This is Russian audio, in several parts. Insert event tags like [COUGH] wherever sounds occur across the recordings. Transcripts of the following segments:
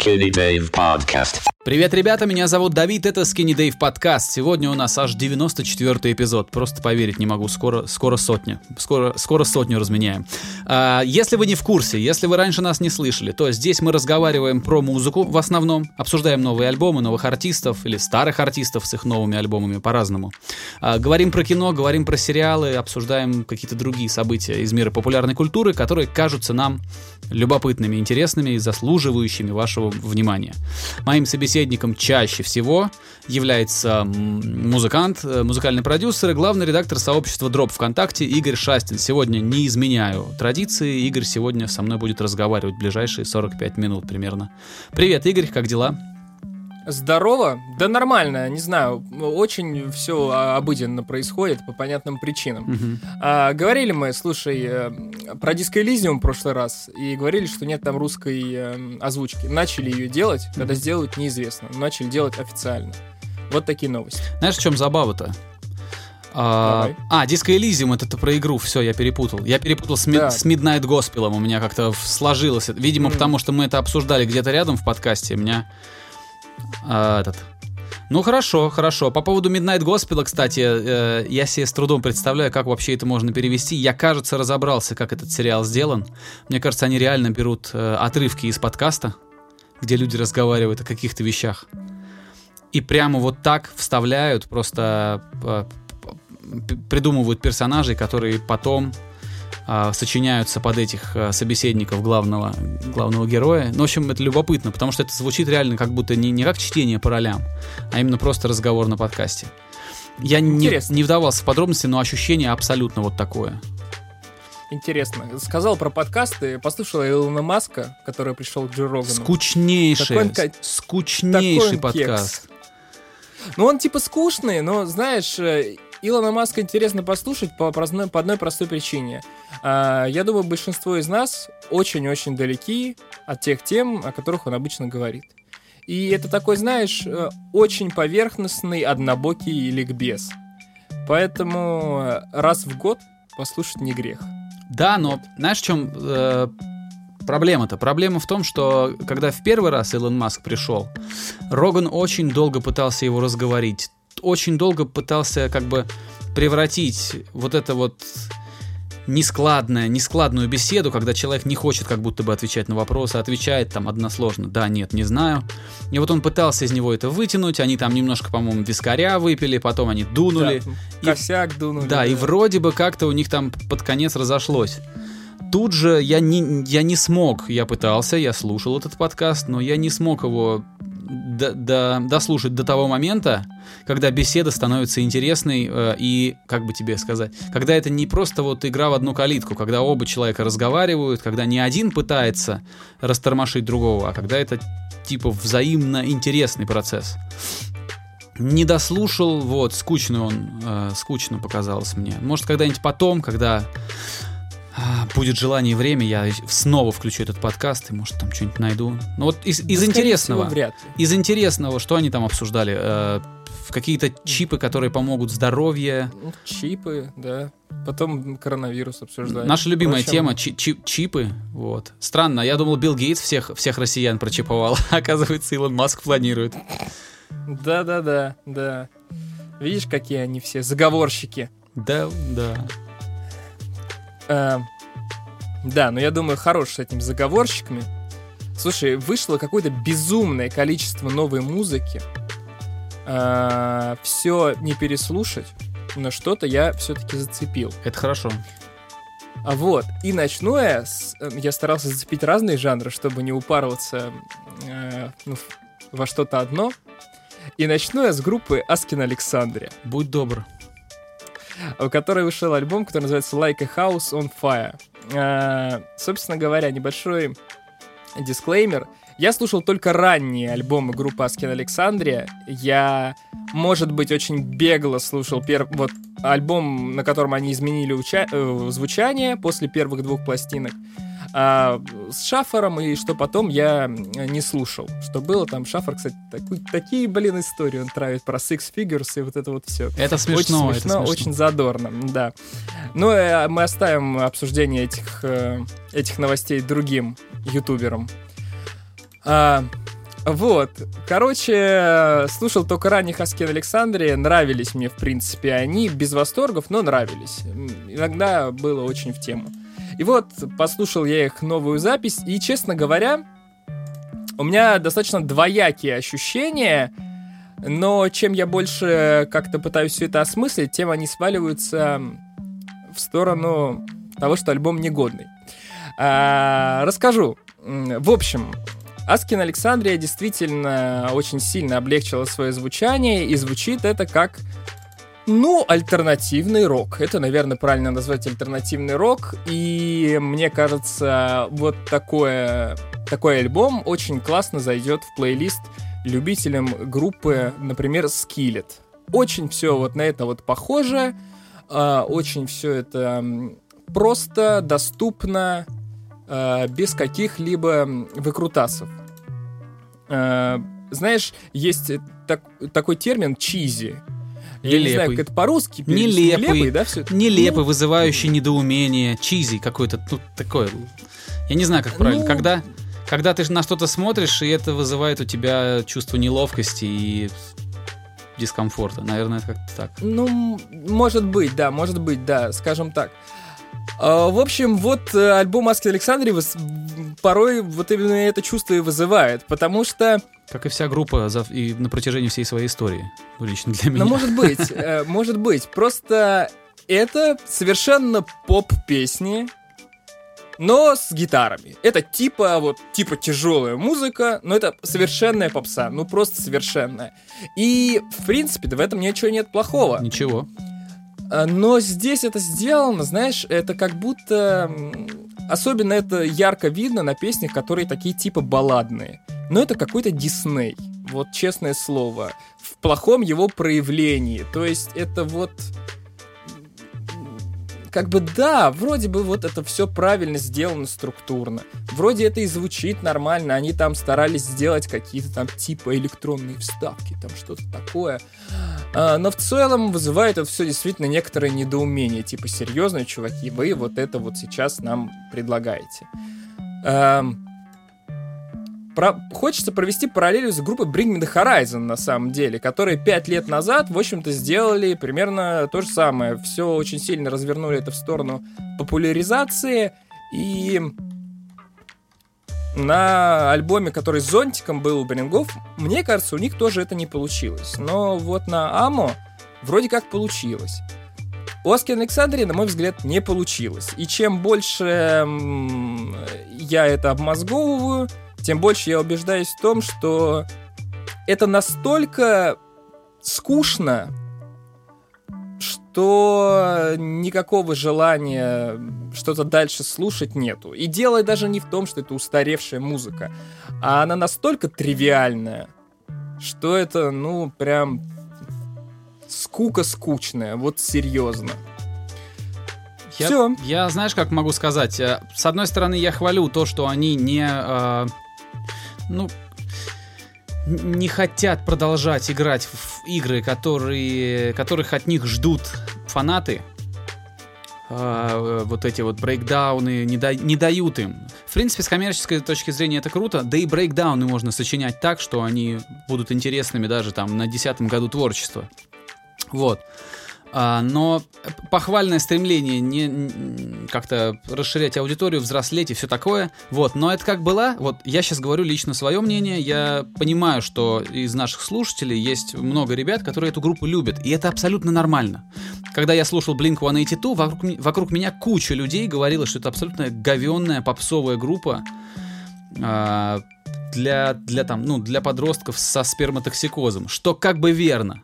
Skinny Dave Podcast. Привет, ребята, меня зовут Давид, это Skinny Dave подкаст. Сегодня у нас аж 94 эпизод, просто поверить не могу, скоро, скоро сотня, скоро, скоро сотню разменяем. А, если вы не в курсе, если вы раньше нас не слышали, то здесь мы разговариваем про музыку в основном, обсуждаем новые альбомы, новых артистов или старых артистов с их новыми альбомами по-разному. А, говорим про кино, говорим про сериалы, обсуждаем какие-то другие события из мира популярной культуры, которые кажутся нам любопытными, интересными и заслуживающими вашего внимания. Моим собеседником чаще всего является музыкант, э, музыкальный продюсер и главный редактор сообщества Дроп ВКонтакте Игорь Шастин. Сегодня не изменяю традиции, Игорь сегодня со мной будет разговаривать ближайшие 45 минут примерно. Привет, Игорь, как дела? Здорово? Да нормально, не знаю, очень все обыденно происходит по понятным причинам. Мгм. А, говорили мы, слушай, э, про Elysium в прошлый раз, и говорили, что нет там русской э, озвучки. Начали ее делать, когда сделают, неизвестно. Начали делать официально. Вот такие новости. Знаешь, в чем забава-то? А, а, Disco Elysium, это про игру, все, я перепутал. Я перепутал с, Да. с Midnight Gospel, у меня как-то сложилось. Видимо, М. потому что мы это обсуждали где-то рядом в подкасте, у меня а, этот... Ну хорошо, хорошо. По поводу Midnight Gospel, кстати, э, я себе с трудом представляю, как вообще это можно перевести. Я, кажется, разобрался, как этот сериал сделан. Мне кажется, они реально берут э, отрывки из подкаста, где люди разговаривают о каких-то вещах. И прямо вот так вставляют, просто э, придумывают персонажей, которые потом а, сочиняются под этих а, собеседников главного, главного героя. Ну, в общем, это любопытно, потому что это звучит реально как будто не, не как чтение по ролям, а именно просто разговор на подкасте. Я не, Интересно. не вдавался в подробности, но ощущение абсолютно вот такое. Интересно. Сказал про подкасты, послушал Илона Маска, который пришел к Джо Рогану. Скучнейший, он скучнейший он кекс. подкаст. Ну, он типа скучный, но, знаешь, э, Илона Маска интересно послушать по, по одной простой причине. А, Я думаю, большинство из нас очень-очень далеки от тех тем, о которых он обычно говорит. И это такой, знаешь, э, очень поверхностный, однобокий ликбез. Поэтому э, раз в год послушать не грех. Да, но знаешь, в чем э, проблема-то? Проблема в том, что когда в первый раз Илон Маск пришел, Роган очень долго пытался его разговорить, очень долго пытался как бы превратить вот это вот нескладное, нескладную беседу, когда человек не хочет как будто бы отвечать на вопросы, отвечает там односложно, да, нет, не знаю. И вот он пытался из него это вытянуть, они там немножко, по-моему, вискаря выпили, потом они дунули. Да, косяк дунули. Да, и вроде бы как-то у них там под конец разошлось. Тут же я не, я не смог, я пытался, я слушал этот подкаст, но я не смог его до- до- дослушать до того момента, когда беседа становится интересной э, и, как бы тебе сказать, когда это не просто вот игра в одну калитку, когда оба человека разговаривают, когда не один пытается растормошить другого, а когда это типа взаимно интересный процесс. Не дослушал, вот, скучно он, э, скучно показалось мне. Может, когда-нибудь потом, когда будет желание и время, я снова включу этот подкаст и, может, там что-нибудь найду. Ну вот из, из Да, интересного, всего, вряд ли. из интересного, что они там обсуждали? Э, какие-то чипы, которые помогут здоровье. Ну, Чипы, да. Потом коронавирус обсуждали. Наша любимая Впрочем, тема чи- чи- чипы. Вот. Странно, я думал, Билл Гейтс всех, всех россиян прочиповал. [LAUGHS] Оказывается, Илон Маск планирует. Да-да-да, да. Видишь, какие они все заговорщики. Да, да. Э, да, но я думаю, хорош с этими заговорщиками. Слушай, вышло какое-то безумное количество новой музыки. все не переслушать, но что-то я все-таки зацепил. Это хорошо. А вот, и начну я, с- э, я старался зацепить разные жанры, чтобы не упарываться э, ну, во что-то одно. И начну я с группы Аскин Александрия. Будь добр. У которой вышел альбом, который называется Like a House on Fire. А, собственно говоря, небольшой дисклеймер. Я слушал только ранние альбомы группы Аскин Александрия. Я, может быть, очень бегло слушал перв... вот альбом, на котором они изменили уча- э, звучание после первых двух пластинок. А с Шафером и что потом я не слушал. Что было там, Шафер, кстати, такой- такие, блин, истории он травит про Six Figures и вот это вот все. Это смешно, очень это смешно, смешно. очень задорно, да. Ну, э, мы оставим обсуждение этих, э, этих новостей другим ютуберам. А, Вот. Короче, слушал только ранних Аскин Александрия. Нравились мне, в принципе, они. Без восторгов, но нравились. Иногда было очень в тему. И вот, послушал я их новую запись. И, честно говоря, у меня достаточно двоякие ощущения. Но чем я больше как-то пытаюсь все это осмыслить, тем они сваливаются в сторону того, что альбом негодный. А, расскажу. В общем, Аскин Александрия действительно очень сильно облегчила свое звучание, и звучит это как ну, альтернативный рок. Это, наверное, правильно назвать альтернативный рок. И мне кажется, вот такое, такой альбом очень классно зайдет в плейлист любителям группы, например, Skillet. Очень все вот на это вот похоже. А, очень все это просто, доступно, а, без каких-либо выкрутасов. А, знаешь, есть так, такой термин чизи. Я Нелепый. не знаю, как это по-русски. Нелепый, Нелепый, да, все Нелепый, вызывающий недоумение, чизи какой-то, ну, такое. Я не знаю, как правильно. Ну- Когда, когда ты на что-то смотришь, и это вызывает у тебя чувство неловкости и дискомфорта. Наверное, это как-то так. Ну, может быть, да, может быть, да, скажем так. А, В общем, вот э, альбом Аски Александре выс- порой вот именно это чувство и вызывает, потому что, Как и вся группа за- и на протяжении всей своей истории. Ну, Лично для меня. ну, может быть, э, [LAUGHS] может быть, просто это совершенно поп-песни, но с гитарами. Это типа вот, типа тяжелая музыка, но это совершенная попса, ну просто совершенная. И, в принципе, да в этом ничего нет плохого. Ничего. А, Но здесь это сделано, знаешь, это как будто... Особенно это ярко видно на песнях, которые такие типа балладные. Но это какой-то Дисней. Вот честное слово. В плохом его проявлении. То есть это вот... Как бы да, вроде бы вот это все правильно сделано структурно. Вроде это и звучит нормально. Они там старались сделать какие-то там типа электронные вставки, там что-то такое. А, но в целом вызывает это все действительно некоторое недоумение. Типа, серьезно, чуваки, вы вот это вот сейчас нам предлагаете. Эм, про- Хочется провести параллель с группой Bring Me The Horizon, на самом деле, которые пять лет назад, в общем-то, сделали примерно то же самое. Все очень сильно развернули это в сторону популяризации, и на альбоме, который с зонтиком был у Брингов, мне кажется, у них тоже это не получилось. Но вот на Амо вроде как получилось. У Аски Александрии, на мой взгляд, не получилось. И чем больше я это обмозговываю, тем больше я убеждаюсь в том, что это настолько скучно, что никакого желания что-то дальше слушать нету. И дело даже не в том, что это устаревшая музыка, а она настолько тривиальная, что это, ну, прям скука скучная, вот серьезно. Я, Всё. я, знаешь, как могу сказать? Э, С одной стороны, я хвалю то, что они не... э, ну, не хотят продолжать играть в игры, которые, которых от них ждут фанаты. Э, вот эти вот брейкдауны не, да- не дают им. В принципе, с коммерческой точки зрения это круто, да и брейкдауны можно сочинять так, что они будут интересными даже там на десятом году творчества. Вот. А, но похвальное стремление не как-то расширять аудиторию, взрослеть и все такое. Вот, но это как была. Вот я сейчас говорю лично свое мнение. Я понимаю, что из наших слушателей есть много ребят, которые эту группу любят, и это абсолютно нормально. Когда я слушал Blink-182, вокруг, вокруг меня куча людей говорила, что это абсолютно говенная попсовая группа а, для, для, там, ну, для подростков со сперматоксикозом, что как бы верно.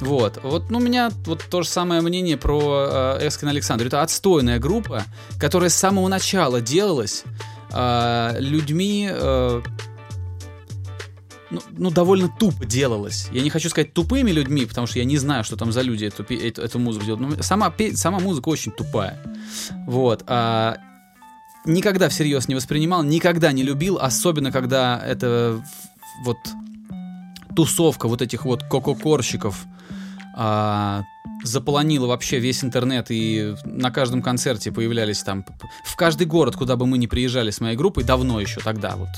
Вот, вот, ну, у меня вот то же самое мнение про э, Эскин Александру. Это отстойная группа, которая с самого начала делалась э, людьми, э, ну, ну, довольно тупо делалась. Я не хочу сказать тупыми людьми, потому что я не знаю, что там за люди эту, эту, эту музыку делают. Но сама, сама музыка очень тупая. Вот. а никогда всерьез не воспринимал, никогда не любил, особенно когда это вот тусовка вот этих вот кококорщиков а, заполонила вообще весь интернет, и на каждом концерте появлялись там, в каждый город, куда бы мы ни приезжали с моей группой, давно еще тогда вот,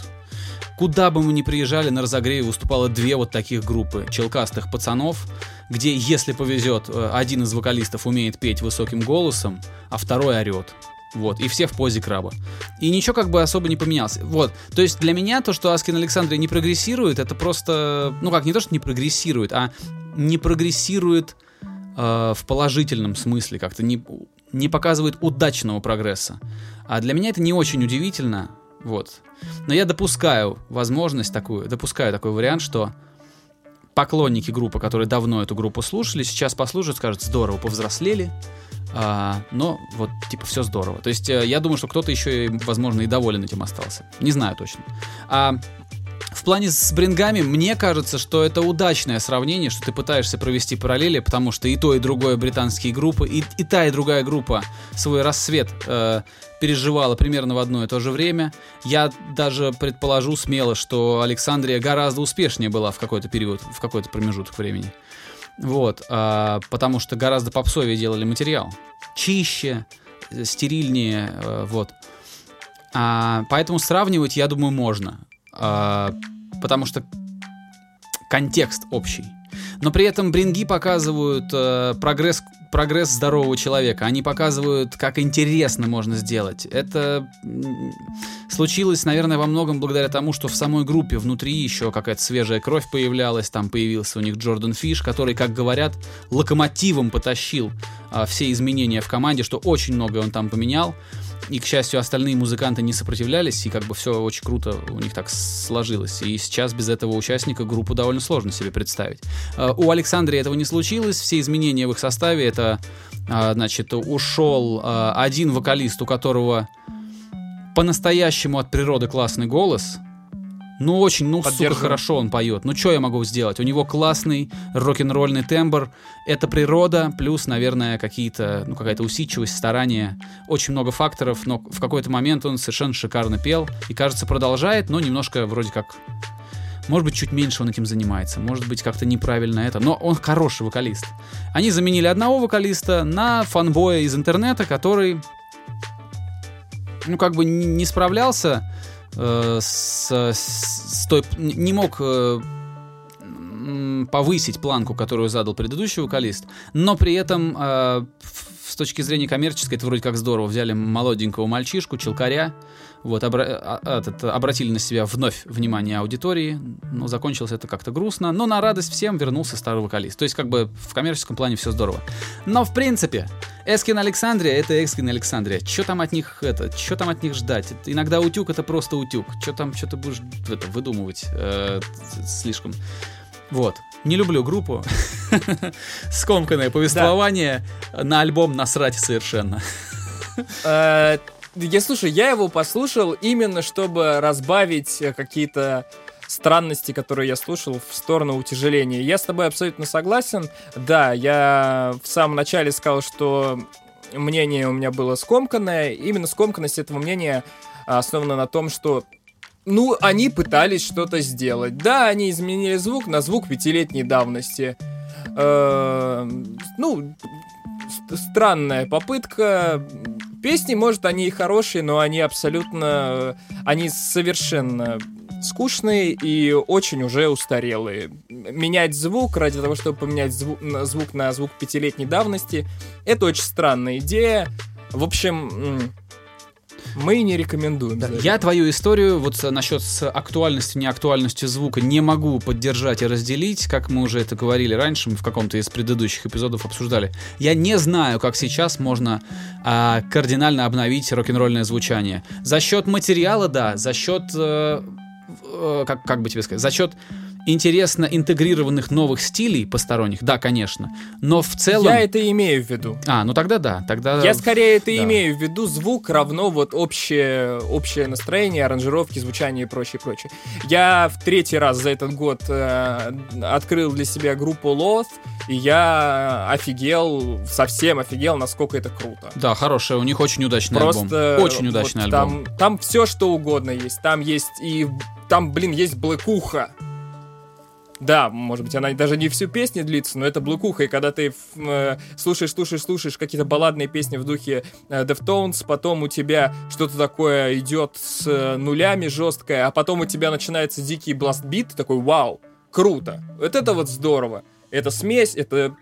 куда бы мы ни приезжали, на разогреве выступало две вот таких группы челкастых пацанов, где, если повезет, э, один из вокалистов умеет петь высоким голосом, а второй орет. Вот, и все в позе краба. И ничего как бы особо не поменялось. Вот, то есть для меня то, что Аскин Александрия не прогрессирует, это просто, ну как, не то, что не прогрессирует, а не прогрессирует э, в положительном смысле, как-то не, не показывает удачного прогресса. А для меня это не очень удивительно, вот. Но я допускаю возможность такую, допускаю такой вариант, что поклонники группы, которые давно эту группу слушали, сейчас послушают, скажут, здорово, повзрослели, а, но вот, типа, все здорово. То есть э, я думаю, что кто-то еще, возможно, и доволен этим остался. Не знаю точно. А в плане с брингами, мне кажется, что это удачное сравнение, что ты пытаешься провести параллели, потому что и то, и другое британские группы, и, и та, и другая группа свой рассвет э, переживала примерно в одно и то же время. Я даже предположу смело, что Александрия гораздо успешнее была в какой-то период, в какой-то промежуток времени. Вот, э, потому что гораздо попсовее делали материал. Чище, стерильнее, э, вот. А, поэтому сравнивать, я думаю, можно. А, потому что контекст общий. Но при этом бринги показывают э, прогресс, прогресс здорового человека. Они показывают, как интересно можно сделать. Это случилось, наверное, во многом благодаря тому, что в самой группе внутри еще какая-то свежая кровь появлялась. Там появился у них Джордан Фиш, который, как говорят, локомотивом потащил э, все изменения в команде, что очень многое он там поменял. И, к счастью, остальные музыканты не сопротивлялись, и как бы все очень круто у них так сложилось. И сейчас без этого участника группу довольно сложно себе представить. А, у Александрии этого не случилось, все изменения в их составе, это, а, значит, ушел а, один вокалист, у которого по-настоящему от природы классный голос, ну, очень, ну, сука, хорошо он поет. Ну, что я могу сделать? У него классный рок-н-ролльный тембр. Это природа, плюс, наверное, какие-то, ну, какая-то усидчивость, старание. Очень много факторов, но в какой-то момент он совершенно шикарно пел. И, кажется, продолжает, но немножко вроде как... Может быть, чуть меньше он этим занимается. Может быть, как-то неправильно это. Но он хороший вокалист. Они заменили одного вокалиста на фанбоя из интернета, который, ну, как бы не справлялся э, с, с той, не мог э, повысить планку, которую задал предыдущий вокалист, но при этом э, с точки зрения коммерческой это вроде как здорово. Взяли молоденького мальчишку, челкаря, вот, обра- а, а, этот, обратили на себя вновь внимание аудитории, но закончилось это как-то грустно, но на радость всем вернулся старый вокалист. То есть как бы в коммерческом плане все здорово. Но в принципе, Эскин Александрия это Эскин Александрия. Что там от них это, что там от них ждать? Это, иногда утюг это просто утюг. Что там, что ты будешь это, выдумывать э, слишком. Вот. Не люблю группу. [LAUGHS] Скомканное повествование. На альбом насрать совершенно. Э, я слушаю, я его послушал именно, чтобы разбавить э, какие-то странности, которые я слушал в сторону утяжеления. Я с тобой абсолютно согласен. Да, я в самом начале сказал, что мнение у меня было скомканное. Именно скомканность этого мнения основана на том, что ну, они пытались что-то сделать. Да, они изменили звук на звук пятилетней давности. Э, ну, странная попытка. Песни, может, они и хорошие, но они абсолютно... Они совершенно скучные и очень уже устарелые. Менять звук ради того, чтобы поменять звук, звук на звук пятилетней давности, это очень странная идея. В общем, мы не рекомендуем. Да, я твою историю вот насчет с актуальностью, неактуальностью звука не могу поддержать и разделить, как мы уже это говорили раньше, мы в каком-то из предыдущих эпизодов обсуждали. Я не знаю, как сейчас можно а, кардинально обновить рок-н-ролльное звучание. За счет материала, да, за счет... Э, э, как, как бы тебе сказать? За счет интересно интегрированных новых стилей посторонних, да, конечно, но в целом... Я это имею в виду. А, ну тогда да, тогда... Я скорее это да. имею в виду, звук равно вот общее, общее настроение, аранжировки, звучание и прочее, прочее. Я в третий раз за этот год э, открыл для себя группу Loth, и я офигел, совсем офигел, насколько это круто. Да, хорошая, у них очень удачный Просто альбом. Очень удачный вот альбом. Там, там все что угодно есть. Там есть и... Там, блин, есть блэкуха Да, может быть, она даже не всю песню длится, но это блокуха, и когда ты э, слушаешь, слушаешь, слушаешь какие-то балладные песни в духе э, Deftones, потом у тебя что-то такое идет с э, нулями жесткое, а потом у тебя начинается дикий бластбит, ты такой, вау, круто, вот это вот здорово. Это смесь, это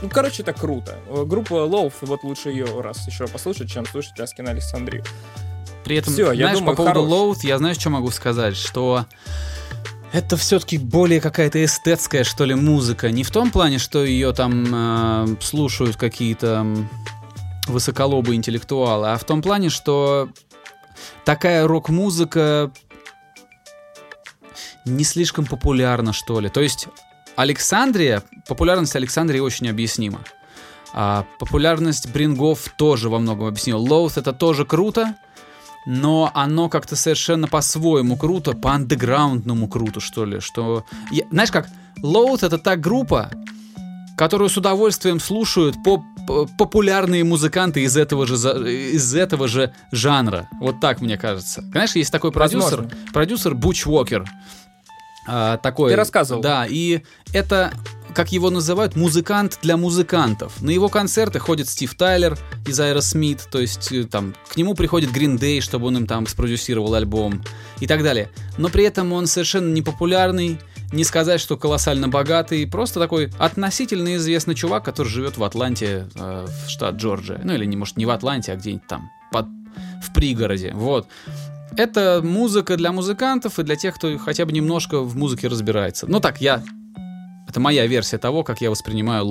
ну, короче, это круто. Группа Love, вот лучше ее раз еще послушать, чем слушать Аскина Александрию. При этом, Все, знаешь, я думаю, по поводу хорош. Я знаешь, что могу сказать, что это все-таки более какая-то эстетская, что ли, музыка. Не в том плане, что ее там э, слушают какие-то высоколобые интеллектуалы, а в том плане, что такая рок-музыка не слишком популярна, что ли. То есть Александрия, популярность Александрии очень объяснима. А популярность Брингов тоже во многом объяснила. Лоуth это тоже круто, но оно как-то совершенно по-своему круто, по-андеграундному круто, что ли. Что... Я, знаешь как, Лоуд это та группа, которую с удовольствием слушают поп популярные музыканты из этого же из этого же жанра. Вот так мне кажется. Знаешь, есть такой продюсер, Возможно. продюсер Буч Уокер. А, такой. Ты рассказывал. Да, и это как его называют, музыкант для музыкантов. На его концерты ходит Стив Тайлер из Aerosmith, то есть э, там к нему приходит Green Day, чтобы он им там спродюсировал альбом и так далее. Но при этом он совершенно непопулярный, не сказать, что колоссально богатый, просто такой относительно известный чувак, который живет в Атланте, э, в штат Джорджия. Ну или, не, может, не в Атланте, а где-нибудь там, под, в пригороде. Вот. Это музыка для музыкантов и для тех, кто хотя бы немножко в музыке разбирается. Ну так, я это моя версия того, как я воспринимаю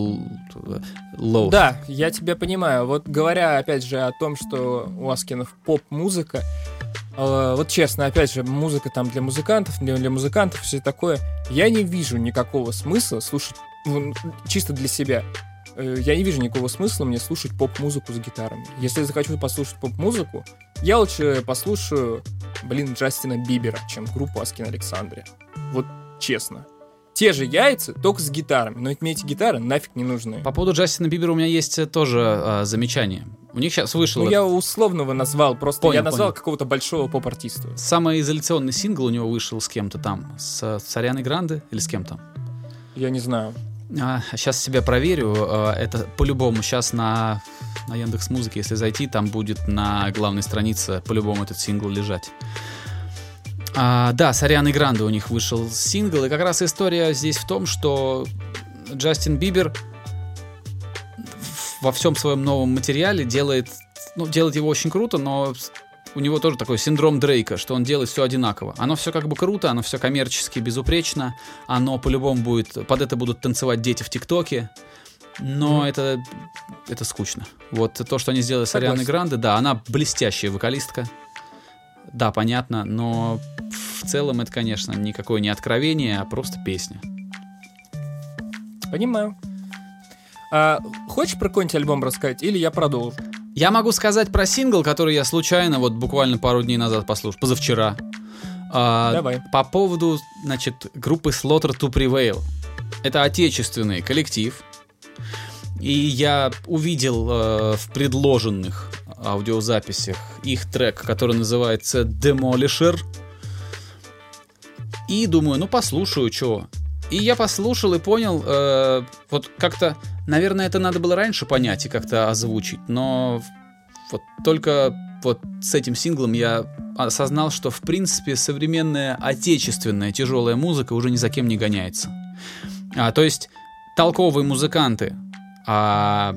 лоу. Да, я тебя понимаю. Вот говоря, опять же, о том, что у Asking ов поп-музыка, э, вот честно, опять же, музыка там для музыкантов, для, для музыкантов, все такое, я не вижу никакого смысла слушать ну, чисто для себя. Э, я не вижу никакого смысла мне слушать поп-музыку с гитарами. Если я захочу послушать поп-музыку, я лучше послушаю, блин, Джастина Бибера, чем группу Asking Alexandria. Вот честно те же яйца, только с гитарами. Но ведь мне эти гитары нафиг не нужны. По поводу Джастина Бибера у меня есть э, тоже э, замечание. У них сейчас вышел... Ну, я условного назвал, просто понял, я назвал понял. какого-то большого поп-артиста. Самый изоляционный сингл у него вышел с кем-то там, с, с Арианой Гранде или с кем-то? Я не знаю. А, сейчас себя проверю. А, это по-любому сейчас на, на Яндекс Музыке, если зайти, там будет на главной странице по-любому этот сингл лежать. А, да, с Арианой Гранде у них вышел сингл, и как раз история здесь в том, что Джастин Бибер во всем своем новом материале делает, ну, делает его очень круто, но у него тоже такой синдром Дрейка, что он делает все одинаково. Оно все как бы круто, оно все коммерчески безупречно, оно по-любому будет, под это будут танцевать дети в ТикТоке, но mm-hmm. это, это скучно. Вот то, что они сделали с Арианой Гранде, да, она блестящая вокалистка, да, понятно, но в целом это, конечно, никакое не откровение, а просто песня. Понимаю. А, хочешь про какой-нибудь альбом рассказать, или я продолжу? Я могу сказать про сингл, который я случайно вот буквально пару дней назад послушал, позавчера. А, Давай. По поводу, значит, группы Slaughter to Prevail. Это отечественный коллектив. И я увидел э, в предложенных аудиозаписях их трек, который называется Demolisher. И думаю, ну послушаю, что. И я послушал и понял, э, вот как-то, наверное, это надо было раньше понять и как-то озвучить, но вот только вот с этим синглом я осознал, что в принципе современная отечественная тяжелая музыка уже ни за кем не гоняется. А, то есть толковые музыканты, а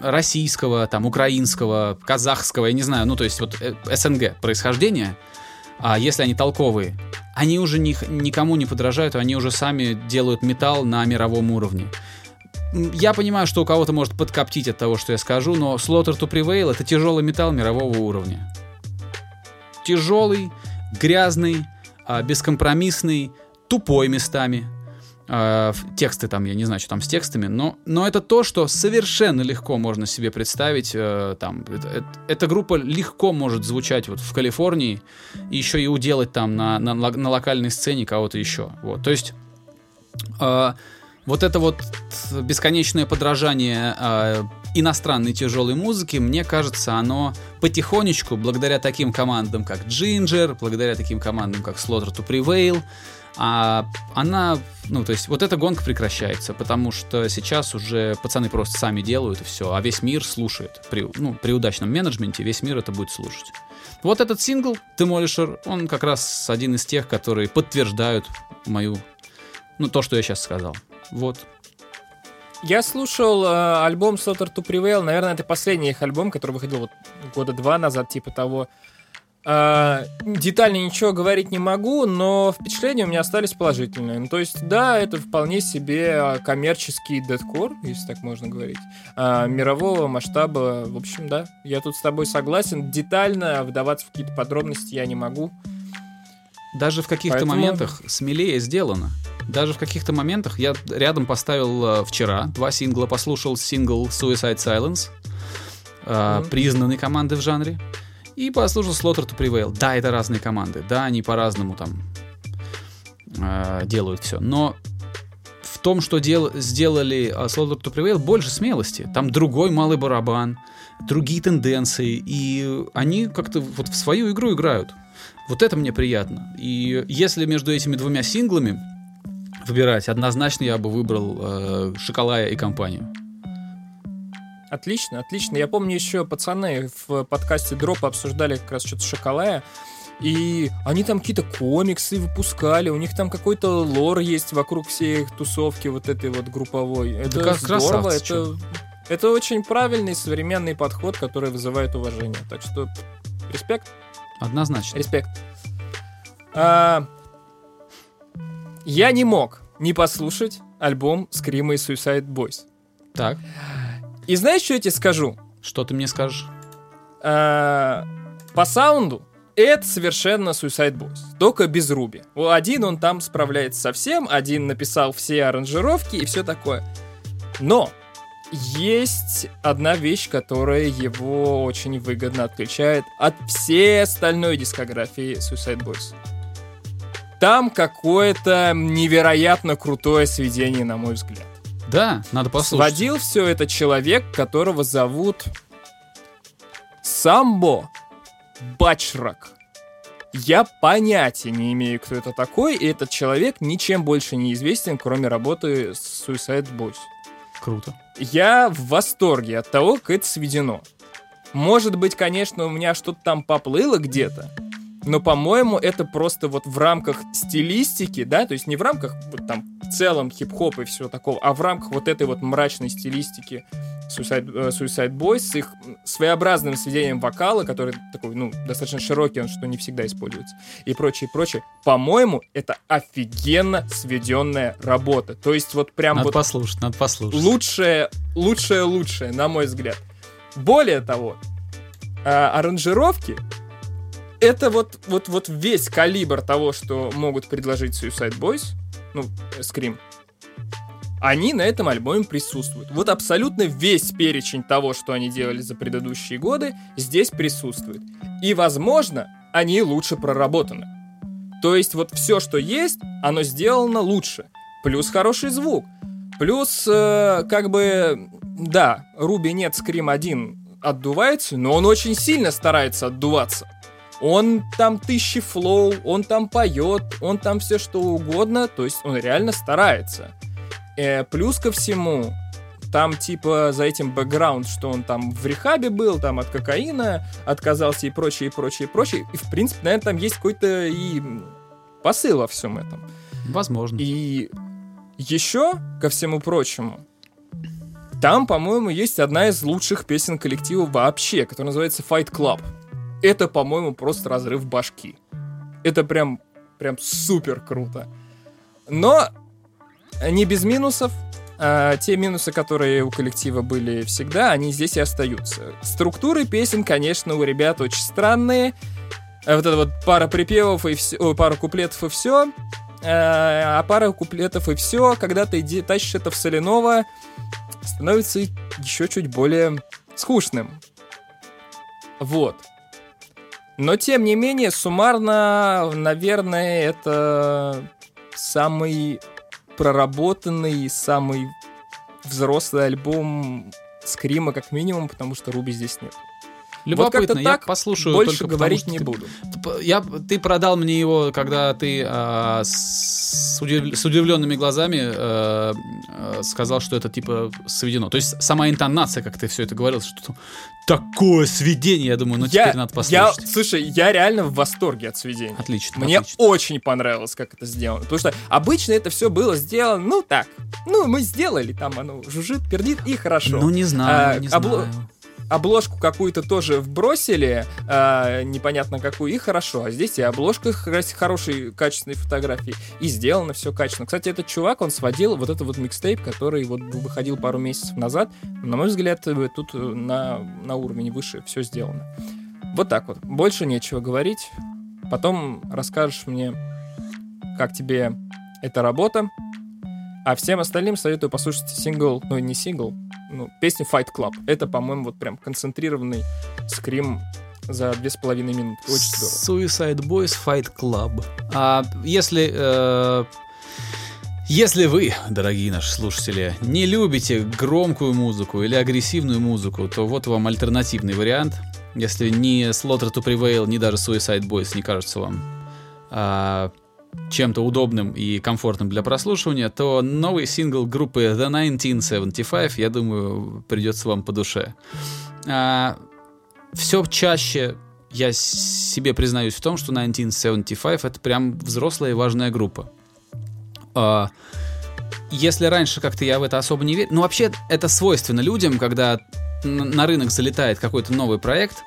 российского, там, украинского, казахского, я не знаю, ну, то есть вот э, СНГ происхождения, а если они толковые, они уже ни, никому не подражают, они уже сами делают металл на мировом уровне. Я понимаю, что у кого-то может подкоптить от того, что я скажу, но Slaughter to Prevail — это тяжелый металл мирового уровня. Тяжелый, грязный, а, бескомпромиссный, тупой местами — э, тексты там, я не знаю, что там с текстами, но, но это то, что совершенно легко можно себе представить. Э, там, это, это, эта группа легко может звучать вот в Калифорнии, и еще и уделать там на, на, на локальной сцене кого-то еще. Вот, то есть... Э, вот это вот бесконечное подражание э, иностранной тяжелой музыки, мне кажется, оно потихонечку, благодаря таким командам, как Ginger, благодаря таким командам, как Slaughter to Prevail, А она, ну, то есть вот эта гонка прекращается, потому что сейчас уже пацаны просто сами делают и все, а весь мир слушает. При, ну, при удачном менеджменте весь мир это будет слушать. Вот этот сингл Demolisher, он как раз один из тех, которые подтверждают мою, ну, то, что я сейчас сказал. Вот. Я слушал э, альбом Slaughter to Prevail, наверное, это последний их альбом, который выходил вот года два назад, типа того. Детально ничего говорить не могу, но впечатления у меня остались положительные. Ну, то есть, да, это вполне себе коммерческий дедкор, если так можно говорить, э, мирового масштаба. В общем, да, я тут с тобой согласен. Детально вдаваться в какие-то подробности я не могу. Даже в каких-то Поэтому- моментах смелее сделано. Даже в каких-то моментах я рядом поставил э, вчера два сингла, послушал сингл Suicide Silence, э, Мгм. признанной команды в жанре, и послушал Slaughter to Prevail. Да, это разные команды, да, они по-разному там э, делают все, но в том, что дел- сделали э, Slaughter to Prevail, больше смелости. Там другой малый барабан, другие тенденции, и они как-то вот в свою игру играют. Вот это мне приятно. И если между этими двумя синглами выбирать, однозначно я бы выбрал э, Шоколая и компанию. Отлично, отлично. Я помню еще пацаны в подкасте Дропа обсуждали как раз что-то шоколая. И они там какие-то комиксы выпускали, у них там какой-то лор есть вокруг всей их тусовки вот этой вот групповой. Это как здорово, это, это очень правильный современный подход, который вызывает уважение. Так что респект, Однозначно. респект. А, я не мог не послушать альбом Скрима и Suicide Boys. Так, И знаешь, что я тебе скажу? что ты мне скажешь? А, по саунду это совершенно Suicide Boys, только без Руби. Один он там справляется со всем, один написал все аранжировки и все такое. Но есть одна вещь, которая его очень выгодно отличает от всей остальной дискографии Suicide Boys. Там какое-то невероятно крутое сведение, на мой взгляд. Да, надо послушать. Сводил все это человек, которого зовут Самбо Бачрак. Я понятия не имею, кто это такой, и этот человек ничем больше не известен, кроме работы с Suicide Boys. Круто. Я в восторге от того, как это сведено. Может быть, конечно, у меня что-то там поплыло где-то, но, по-моему, это просто вот в рамках стилистики, да, то есть не в рамках вот там целом хип-хоп и всего такого, а в рамках вот этой вот мрачной стилистики Suicide, э, Suicide Boys с их своеобразным сведением вокала, который такой, ну, достаточно широкий, он что не всегда используется, и прочее, прочее. По-моему, это офигенно сведенная работа. То есть вот прям Надо вот послушать, надо послушать. лучшее, лучшее, лучшее, на мой взгляд. Более того, а, аранжировки это вот, вот, вот весь калибр того, что могут предложить Suicide Boys, ну, Scream, они на этом альбоме присутствуют. Вот абсолютно весь перечень того, что они делали за предыдущие годы, здесь присутствует. И, возможно, они лучше проработаны. То есть вот все, что есть, оно сделано лучше. Плюс хороший звук. Плюс, э, как бы, да, Руби нет, Скрим 1 отдувается, но он очень сильно старается отдуваться. Он там тысячи флоу, он там поет, он там все что угодно, то есть он реально старается. Э, плюс ко всему, там типа за этим бэкграунд, что он там в рехабе был, там от кокаина отказался и прочее, и прочее, и прочее. И в принципе, наверное, там есть какой-то и посыл во всем этом. Возможно. И еще, ко всему прочему, там, по-моему, есть одна из лучших песен коллектива вообще, которая называется Fight Club. Это, по-моему, просто разрыв башки. Это прям, прям супер круто. Но не без минусов. А, те минусы, которые у коллектива были всегда, они здесь и остаются. Структуры песен, конечно, у ребят очень странные. А Вот это вот пара припевов и все, пара куплетов и все. А пара куплетов и все, когда ты иди, тащишь это в соляного, становится еще чуть более скучным. Вот. Но, тем не менее, суммарно, наверное, это самый проработанный, самый взрослый альбом Скрима, как минимум, потому что Руби здесь нет. Любопытно, я так, послушаю. Больше только потому, говорить что не ты- буду. Я, ты продал мне его, когда ты а, с, удив- с удивленными глазами э, э, сказал, что это типа сведено. То есть сама интонация, как ты все это говорил, что такое сведение, я думаю, ну я, теперь надо я, послушать. слушай, я реально в восторге от сведения. Отлично. Мне отлично. очень понравилось, как это сделано. Потому что обычно это все было сделано, ну так. Ну, мы сделали, там оно жужжит, пердит и хорошо. Ну не знаю, А, не обло- знаю. Обложку какую-то тоже вбросили, а, непонятно какую, и хорошо. А здесь и обложка хорошей, качественной фотографии, и сделано все качественно. Кстати, этот чувак, он сводил вот этот вот микстейп, который вот выходил пару месяцев назад. На мой взгляд, э, тут э, на, на уровень выше все сделано. Вот так вот. Больше нечего говорить. Потом расскажешь мне, как тебе эта работа. А всем остальным советую послушать сингл, ну не сингл, ну, песню Fight Club. Это, по-моему, вот прям концентрированный скрим за две с половиной минуты. Очень здорово. Suicide Boys Fight Club. А если... э, если вы, дорогие наши слушатели, не любите громкую музыку или агрессивную музыку, то вот вам альтернативный вариант. Если ни Slaughter to Prevail, ни даже Suicide Boys не кажутся вам а, чем-то удобным и комфортным для прослушивания, то новый сингл группы The 1975, я думаю, придется вам по душе. все чаще я себе признаюсь в том, что 1975 это прям взрослая и важная группа. А, если раньше как-то я в это особо не верил, ну вообще это свойственно людям, когда на рынок залетает какой-то новый проект,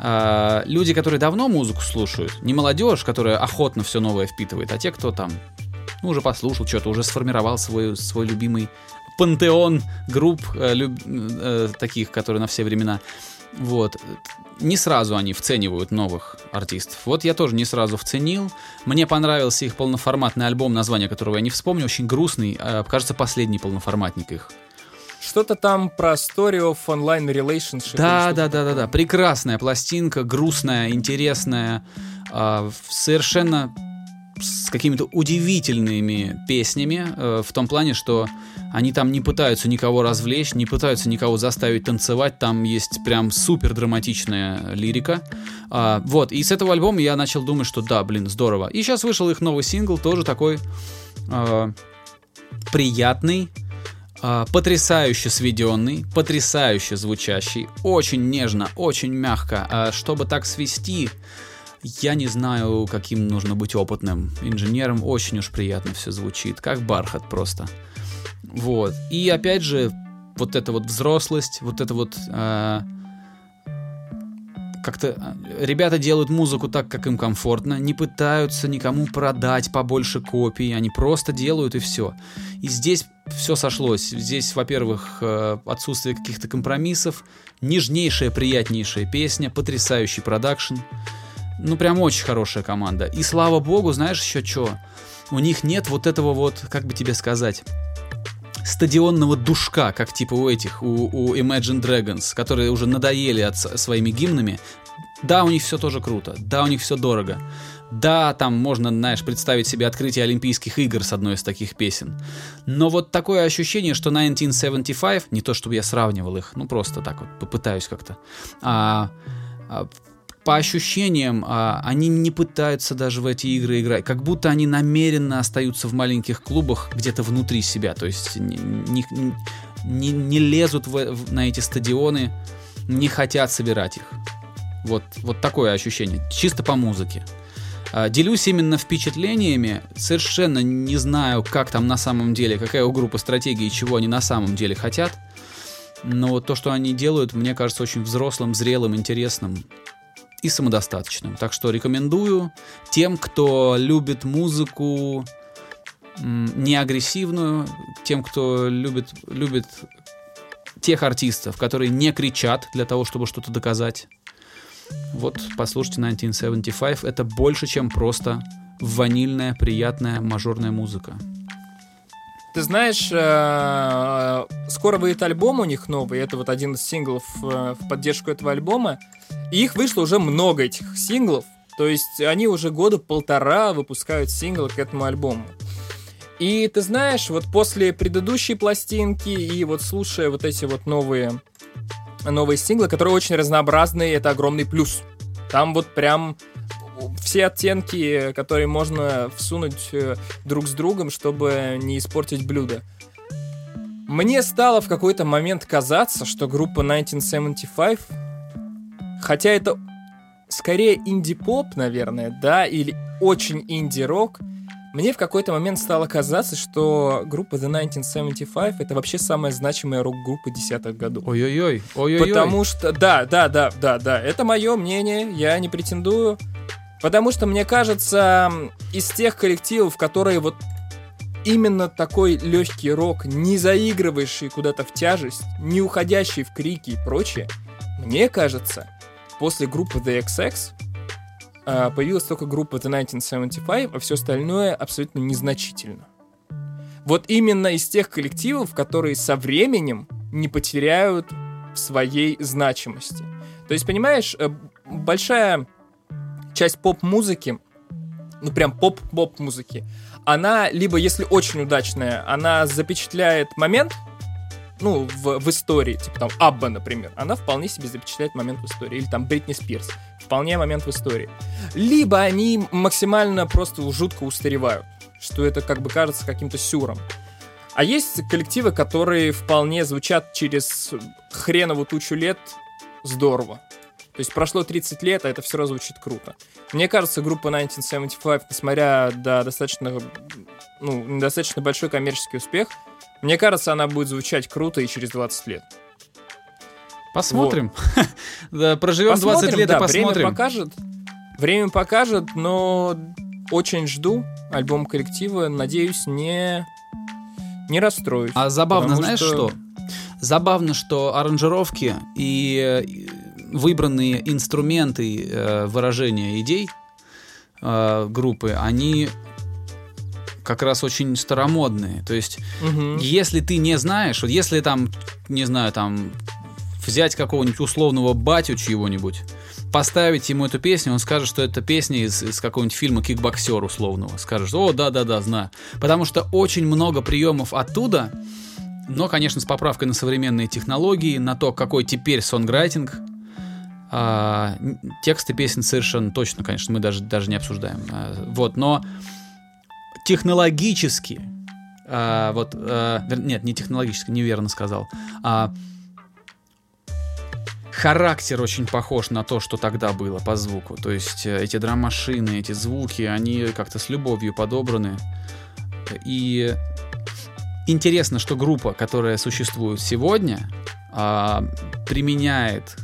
а, люди, которые давно музыку слушают, не молодежь, которая охотно все новое впитывает, а те, кто там ну, уже послушал что-то, уже сформировал свой, свой любимый пантеон групп э, люб- э, таких, которые на все времена. Вот. Не сразу они вценивают новых артистов. Вот я тоже не сразу вценил. Мне понравился их полноформатный альбом, название которого я не вспомню, очень грустный. э, Кажется, последний полноформатник их. Что-то там про Story of Online Relationship. Да, да, да, да, да. Прекрасная пластинка, грустная, интересная, в- совершенно с какими-то удивительными песнями, э, в том плане, что они там не пытаются никого развлечь, не пытаются никого заставить танцевать, там есть прям супер драматичная лирика. А, вот, и с этого альбома я начал думать, что да, блин, здорово. И сейчас вышел их новый сингл, тоже такой а, приятный, потрясающе сведенный, потрясающе звучащий, очень нежно, очень мягко. А чтобы так свести, я не знаю, каким нужно быть опытным инженером. Очень уж приятно все звучит, как бархат просто. Вот. И опять же, вот эта вот взрослость, вот это вот... а, как-то а, ребята делают музыку так, как им комфортно, не пытаются никому продать побольше копий, они просто делают и все. И здесь все сошлось. Здесь, во-первых, э, отсутствие каких-то компромиссов, нежнейшая, приятнейшая песня, потрясающий продакшн. Ну, прям очень хорошая команда. И слава богу, знаешь еще что? У них нет вот этого вот, как бы тебе сказать, стадионного душка, как типа у этих, у, у Imagine Dragons, которые уже надоели от, своими гимнами. Да, у них все тоже круто, да, у них все дорого. Да, там можно, знаешь, представить себе открытие Олимпийских игр с одной из таких песен. Но вот такое ощущение, что 1975, не то чтобы я сравнивал их, ну просто так вот попытаюсь как-то, а, а, по ощущениям, а, они не пытаются даже в эти игры играть, как будто они намеренно остаются в маленьких клубах где-то внутри себя, то есть не, не, не- не лезут в- в- на эти стадионы, не хотят собирать их. Вот, вот такое ощущение, чисто по музыке. А, Делюсь именно впечатлениями, совершенно не знаю, как там на самом деле, какая у группы стратегии, и чего они на самом деле хотят. Но то, что они делают, мне кажется очень взрослым, зрелым, интересным и самодостаточным. Так что рекомендую тем, кто любит музыку не агрессивную, тем, кто любит, любит тех артистов, которые не кричат для того, чтобы что-то доказать. Вот, послушайте 1975. Это больше, чем просто ванильная, приятная мажорная музыка. Ты знаешь, э, скоро выйдет альбом у них новый, это вот один из синглов э, в поддержку этого альбома, и их вышло уже много этих синглов, то есть они уже года полтора выпускают синглы к этому альбому. И ты знаешь, вот после предыдущей пластинки и вот слушая вот эти вот новые новые синглы, которые очень разнообразные, это огромный плюс. Там вот прям все оттенки, которые можно всунуть э, друг с другом, чтобы не испортить блюдо. Мне стало в какой-то момент казаться, что группа 1975, хотя это скорее инди-поп, наверное, да, или очень инди-рок, мне в какой-то момент стало казаться, что группа The 1975 это вообще самая значимая рок-группа десятых годов. Ой-ой-ой, ой-ой-ой. Потому что, да, да, да, да, да, это мое мнение, я не претендую. Потому что, мне кажется, из тех коллективов, которые вот именно такой легкий рок, не заигрывающий куда-то в тяжесть, не уходящий в крики и прочее, мне кажется, после группы The XX а, появилась только группа The 1975, а все остальное абсолютно незначительно. Вот именно из тех коллективов, которые со временем не потеряют своей значимости. То есть, понимаешь, э, большая часть поп-музыки, ну прям поп-поп-музыки, она либо, если очень удачная, она запечатляет момент, ну, в, в истории, типа там Абба, например, она вполне себе запечатляет момент в истории, или там Бритни Спирс, вполне момент в истории. Либо они максимально просто жутко устаревают, что это как бы кажется каким-то сюром. А есть коллективы, которые вполне звучат через хреновую тучу лет здорово. То есть прошло 30 лет, а это все равно звучит круто. Мне кажется, группа 1975, несмотря на достаточно, ну, достаточно большой коммерческий успех, мне кажется, она будет звучать круто и через 20 лет. Посмотрим. [LAUGHS] да, проживем посмотрим, 20 лет да, и посмотрим. Время покажет. Время покажет, но очень жду альбом коллектива. Надеюсь, не, не расстроюсь. А забавно, знаешь что? что? Забавно, что аранжировки и выбранные инструменты э, выражения идей э, группы, они как раз очень старомодные. То есть, угу. если ты не знаешь, вот если там, не знаю, там взять какого-нибудь условного батю чьего-нибудь, поставить ему эту песню, он скажет, что это песня из, из какого-нибудь фильма «Кикбоксер» условного. Скажет, о, да-да-да, знаю. Потому что очень много приемов оттуда, но, конечно, с поправкой на современные технологии, на то, какой теперь сонграйтинг, а, тексты песен совершенно точно, конечно, мы даже, даже не обсуждаем. А, вот, но технологически, а, вот, а, нет, не технологически, неверно сказал, а, характер очень похож на то, что тогда было по звуку. То есть э, эти драм-машины, эти звуки, они как-то с любовью подобраны. И интересно, что группа, которая существует сегодня, а, применяет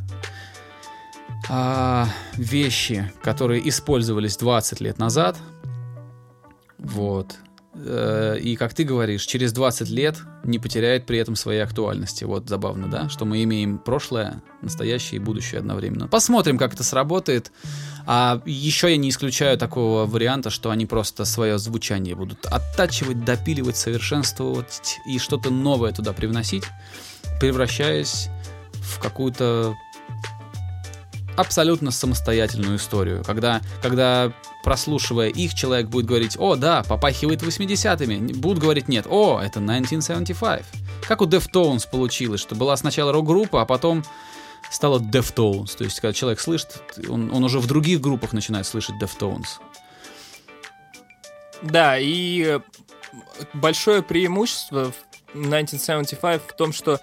а, вещи, которые использовались 20 лет назад. Вот. Э, и, как ты говоришь, через 20 лет не потеряет при этом своей актуальности. Вот забавно, да? Что мы имеем прошлое, настоящее и будущее одновременно. Посмотрим, как это сработает. А еще я не исключаю такого варианта, что они просто свое звучание будут оттачивать, допиливать, совершенствовать и что-то новое туда привносить, превращаясь в какую-то абсолютно самостоятельную историю, когда, когда прослушивая их, человек будет говорить, о, да, попахивает 80-ми, будут говорить, нет, о, это 1975. Как у Deftones получилось, что была сначала рок-группа, а потом стала Deftones. То есть, когда человек слышит, он, он уже в других группах начинает слышать Deftones. Да, и большое преимущество в 1975 в том, что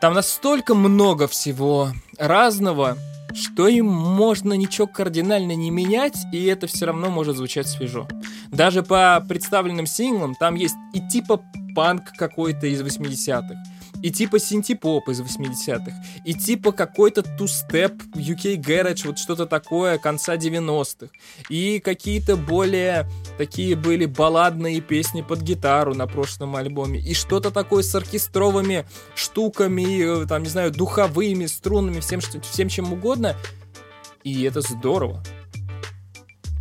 там настолько много всего разного, что им можно ничего кардинально не менять, и это все равно может звучать свежо. Даже по представленным синглам там есть и типа панк какой-то из 80-х, и типа синтепоп из 80-х, и типа какой-то тустеп, UK Garage, вот что-то такое конца 90-х, и какие-то более такие были балладные песни под гитару на прошлом альбоме, и что-то такое с оркестровыми штуками, э, там, не знаю, духовыми, струнами, всем, всем чем угодно, и это здорово.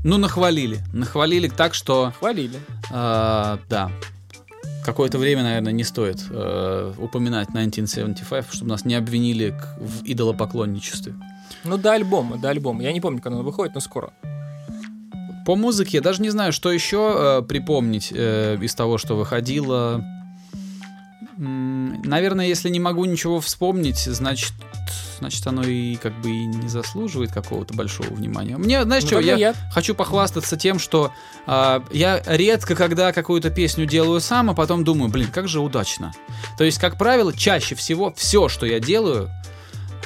Ну, нахвалили. Нахвалили так, что... Хвалили. Э, да какое-то время, наверное, не стоит э, упоминать 1975, чтобы нас не обвинили в идолопоклонничестве. Ну, до альбома, до альбома. Я не помню, когда он выходит, но скоро. По музыке я даже не знаю, что еще э, припомнить э, из того, что выходило. наверное, если не могу ничего вспомнить, значит, значит, оно и как бы и не заслуживает какого-то большого внимания. Мне, знаешь Ну, что, я, я- хочу похвастаться тем, что а, я редко, когда какую-то песню делаю сам, а потом думаю, блин, как же удачно. То есть, как правило, чаще всего все, что я делаю,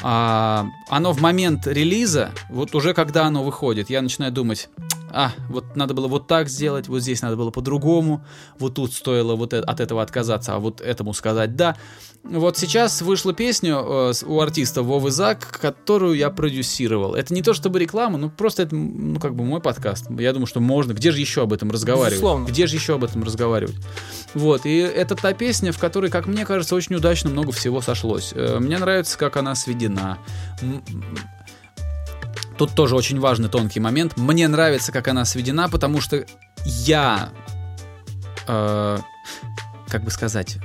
а, оно в момент релиза, вот уже когда оно выходит, я начинаю думать, а, вот надо было вот так сделать, вот здесь надо было по-другому, вот тут стоило вот э- от этого отказаться, а вот этому сказать да. Вот сейчас вышла песня э, у артиста Вовы Зак, которую я продюсировал. Это не то чтобы реклама, ну просто это, ну как бы мой подкаст. Я думаю, что можно. Где же еще об этом разговаривать? Безусловно. Где же еще об этом разговаривать? Вот, и это та песня, в которой, как мне кажется, очень удачно много всего сошлось. Э, Мне нравится, как она сведена. Тут тоже очень важный тонкий момент. Мне нравится, как она сведена, потому что я, э, как бы сказать,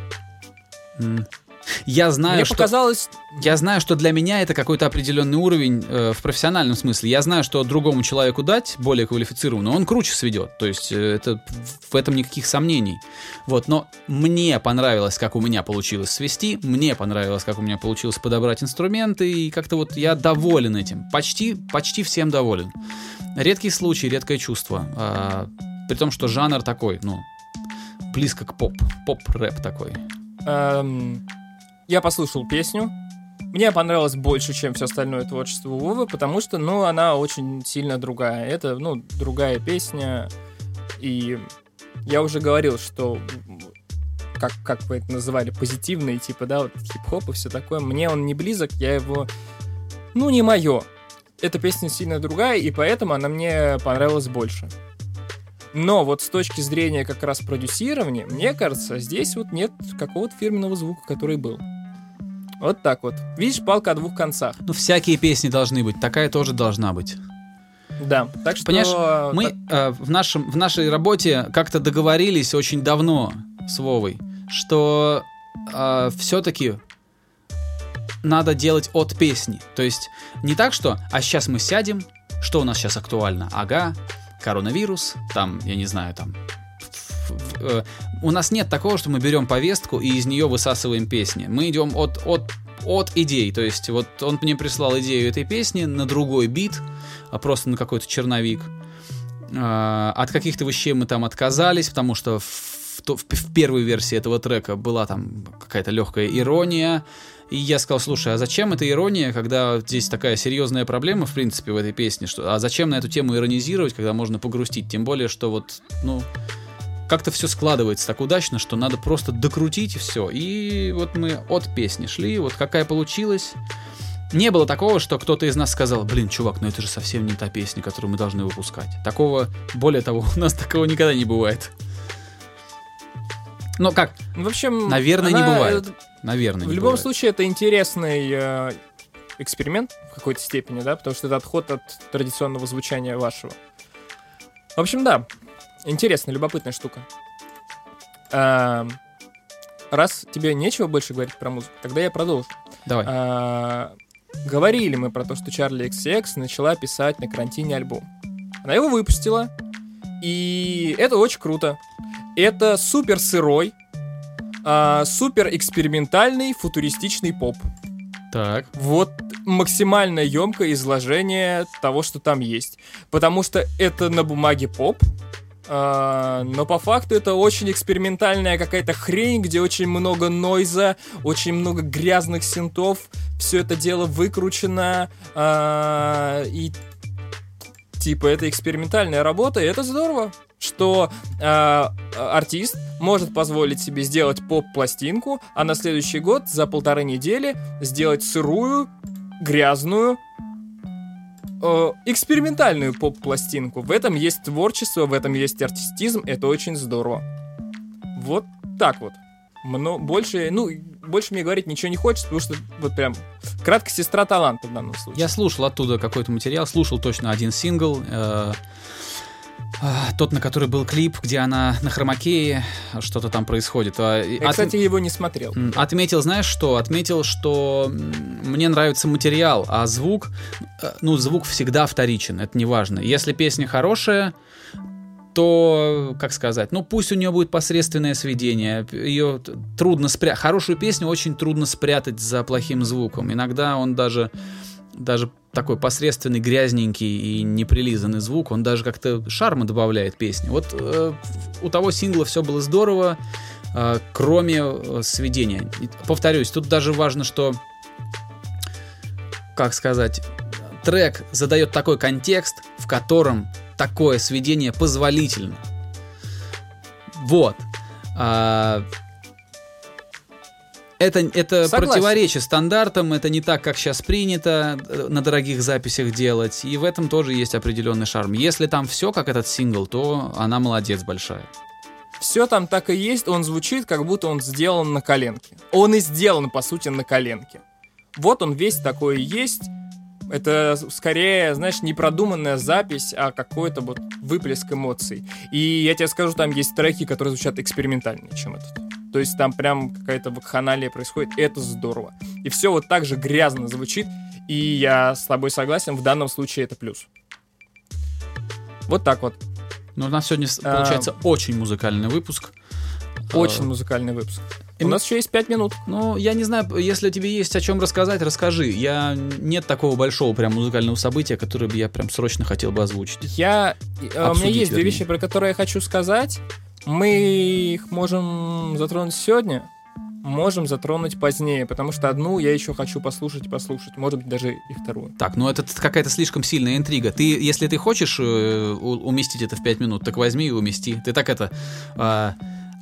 я знаю, Мне что показалось, я знаю, что для меня это какой-то определенный уровень э, в профессиональном смысле. Я знаю, что другому человеку дать, более квалифицированному, он круче сведет. То есть э, это, в этом никаких сомнений. Вот, но мне понравилось, как у меня получилось свести, мне понравилось, как у меня получилось подобрать инструменты, и как-то вот я доволен этим. Почти, почти всем доволен. Редкий случай, редкое чувство. А, при том, что жанр такой, ну, близко к поп, поп-рэп такой. эм, я послушал песню. Мне понравилось больше, чем все остальное творчество Вовы, потому что, ну, она очень сильно другая. Это, ну, другая песня. И я уже говорил, что как, как вы это называли, позитивный, типа, да, вот хип-хоп и все такое. Мне он не близок, я его, ну, не мое. Эта песня сильно другая, и поэтому она мне понравилась больше. Но вот с точки зрения как раз продюсирования, мне кажется, здесь вот нет какого-то фирменного звука, который был. Вот так вот. Видишь, палка о двух концах. Ну, всякие песни должны быть, такая тоже должна быть. Да, так что... Понимаешь, мы э, в, нашем, в нашей работе как-то договорились очень давно с Вовой, что все-таки надо делать от песни. То есть не так, что «а сейчас мы сядем, что у нас сейчас актуально? Ага, коронавирус, там, я не знаю, там...» У нас нет такого, что мы берем повестку и из нее высасываем песни. Мы идем от, от, от идей. То есть вот он мне прислал идею этой песни на другой бит, а просто на какой-то черновик. А, От каких-то вещей мы там отказались, потому что в, в в первой версии этого трека была там какая-то легкая ирония. И я сказал, слушай, а зачем эта ирония, когда здесь такая серьезная проблема, в принципе, в этой песне? Что, а зачем на эту тему иронизировать, когда можно погрустить? Тем более, что вот, ну, как-то все складывается так удачно, что надо просто докрутить все. И вот мы от песни шли, вот какая получилась. Не было такого, что кто-то из нас сказал, блин, чувак, ну это же совсем не та песня, которую мы должны выпускать. Такого, более того, [LAUGHS] у нас такого никогда не бывает. Ну как, В общем... наверное, не она, бывает. э, Наверное, В не любом бывает. случае, это интересный э, эксперимент в какой-то степени, да, потому что это отход от традиционного звучания вашего. В общем, да, интересная, любопытная штука. Эм, раз тебе нечего больше говорить про музыку, тогда я продолжу. Давай. А, говорили мы про то, что Чарли XX начала писать на карантине альбом. Она его выпустила, и это очень круто. Это супер сырой, а, супер экспериментальный футуристичный поп. Так. Вот максимально емкое изложение того, что там есть. Потому что это на бумаге поп, а, но по факту это очень экспериментальная какая-то хрень, где очень много нойза, очень много грязных синтов, все это дело выкручено, а, и типа это экспериментальная работа, и это здорово, что а, артист может позволить себе сделать поп-пластинку, а на следующий год за полторы недели сделать сырую, грязную, э, экспериментальную поп-пластинку. В этом есть творчество, в этом есть артистизм, это очень здорово. Вот так вот. Мно, больше, ну, больше мне говорить ничего не хочется, потому что вот прям кратко сестра таланта в данном случае. Я слушал оттуда какой-то материал, слушал точно один сингл. э, тот, на который был клип, где она на хромакее, что-то там происходит. А, Я, от- кстати, его не смотрел. Отметил, знаешь что? Отметил, что мне нравится материал, а звук, э, ну, звук всегда вторичен, это не важно. Если песня хорошая, то, как сказать, ну пусть у нее будет посредственное сведение, ее трудно спрятать. Хорошую песню очень трудно спрятать за плохим звуком. Иногда он даже, даже такой посредственный, грязненький и неприлизанный звук, он даже как-то шарма добавляет песне. Вот э, у того сингла все было здорово, э, кроме э, сведения. И, повторюсь, тут даже важно, что, как сказать, трек задает такой контекст, в котором такое сведение позволительно. Вот. А, это, это противоречит стандартам, это не так, как сейчас принято э, на дорогих записях делать, и в этом тоже есть определенный шарм. Если там все как этот сингл, то она молодец большая. Все там так и есть, он звучит, как будто он сделан на коленке. Он и сделан, по сути, на коленке. Вот он весь такой есть, это скорее, знаешь, не продуманная запись, а какой-то вот выплеск эмоций. И я тебе скажу, там есть треки, которые звучат экспериментальнее, чем этот. То есть там прям какая-то вакханалия происходит, и это здорово. И все вот так же грязно звучит, и я с тобой согласен, в данном случае это плюс. Вот так вот. Ну, у нас сегодня получается а... очень музыкальный выпуск. Очень а... музыкальный выпуск. У нас еще есть пять минут. Ну, я не знаю, если тебе есть о чем рассказать, расскажи. Я нет такого большого прям музыкального события, которое бы я прям срочно хотел бы озвучить. Я, Обсудить, э, у меня есть две вещи, про которые я хочу сказать. Мы их можем затронуть сегодня, можем затронуть позднее, потому что одну я еще хочу послушать и послушать, может быть, даже и вторую. Так, ну это какая-то слишком сильная интрига. Ты, если ты хочешь э, уместить это в пять минут, так возьми и умести. Ты так это... Э,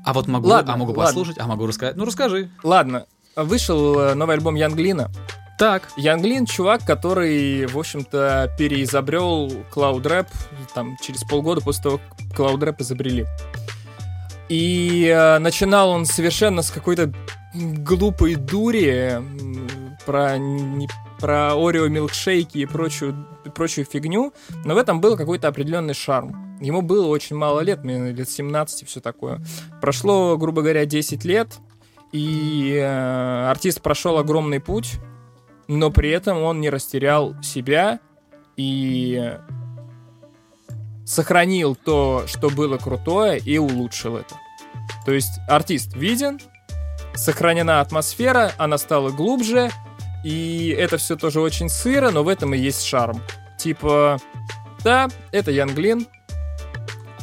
а вот могу, ладно, а могу ладно. послушать, а могу рассказать. Ну, расскажи. Ладно. Вышел э, новый альбом Янглина. Так. Янглин чувак, который, в общем-то, переизобрел Rap там через полгода после того, как Rap изобрели. И э, начинал он совершенно с какой-то глупой дури про не, про Орео милкшейки и прочую, прочую фигню, но в этом был какой-то определенный шарм. Ему было очень мало лет, мне лет 17 и все такое. Прошло, грубо говоря, 10 лет, и э, артист прошел огромный путь, но при этом он не растерял себя и сохранил то, что было крутое, и улучшил это. То есть артист виден, сохранена атмосфера, она стала глубже, и это все тоже очень сыро, но в этом и есть шарм. Типа, да, это Янглин,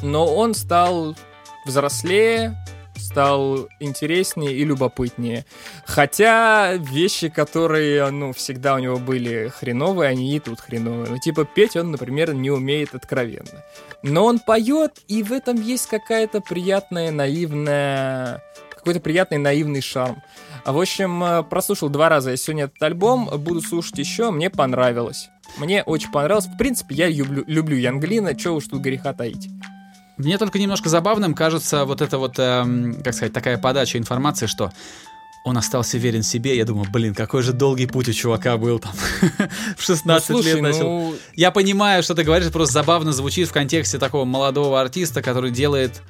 но он стал взрослее, стал интереснее и любопытнее. Хотя вещи, которые, ну, всегда у него были хреновые, они и тут хреновые. Ну, типа петь он, например, не умеет откровенно. Но он поет, и в этом есть какая-то приятная, наивная... Какой-то приятный наивный шарм. А В общем, э, прослушал два раза я сегодня этот альбом, буду слушать еще, мне понравилось. Мне очень понравилось. В принципе, я люблю, люблю Янглина, чего уж тут греха таить. Мне только немножко забавным кажется вот эта вот, эм, как сказать, такая подача информации, что он остался верен себе. Я думаю, блин, какой же долгий путь у чувака был там. [LAUGHS] в 16 ну, слушай, лет начал. Ну... Я понимаю, что ты говоришь, просто забавно звучит в контексте такого молодого артиста, который делает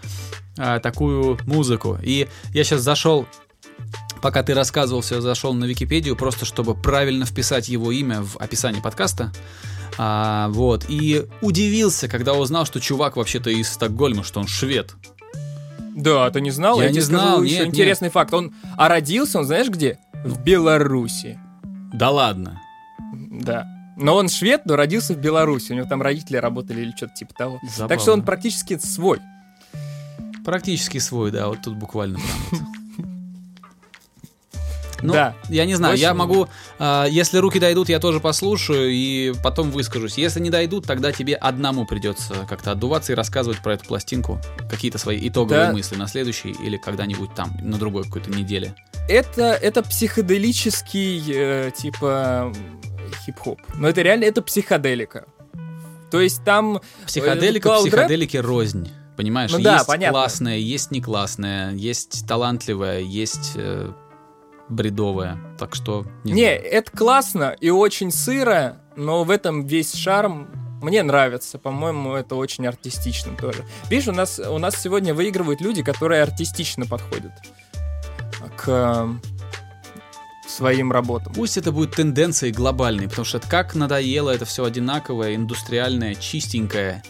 э, такую музыку. И я сейчас зашел пока ты рассказывал, все, зашел на Википедию, просто чтобы правильно вписать его имя в описание подкаста. А, вот. И удивился, когда узнал, что чувак вообще-то из Стокгольма, что он швед. Да, ты не знал? Я, Я не знал. Нет, нет. интересный факт. Он, а родился он, знаешь где? В Беларуси. Да ладно. Да. Но он швед, но родился в Беларуси. У него там родители работали или что-то типа того. Забавно. Так что он практически свой. Практически свой, да, вот тут буквально прям. Ну, да. Я не знаю, Очень... я могу, э, если руки дойдут, я тоже послушаю и потом выскажусь. Если не дойдут, тогда тебе одному придется как-то отдуваться и рассказывать про эту пластинку, какие-то свои итоговые да. мысли на следующий или когда-нибудь там, на другой какой-то неделе. Это, это психоделический, э, типа, хип-хоп. Но это реально, это психоделика. То есть там... Э, Психоделика, э, психоделики рознь. Понимаешь, ну, есть да, классное, есть не классное, есть талантливое, есть э, бредовая. Так что... Не, не это классно и очень сыро, но в этом весь шарм мне нравится, по-моему, это очень артистично тоже. Видишь, у нас, у нас сегодня выигрывают люди, которые артистично подходят к своим работам. Пусть это будет тенденцией глобальной, потому что как надоело это все одинаковое, индустриальное, чистенькое.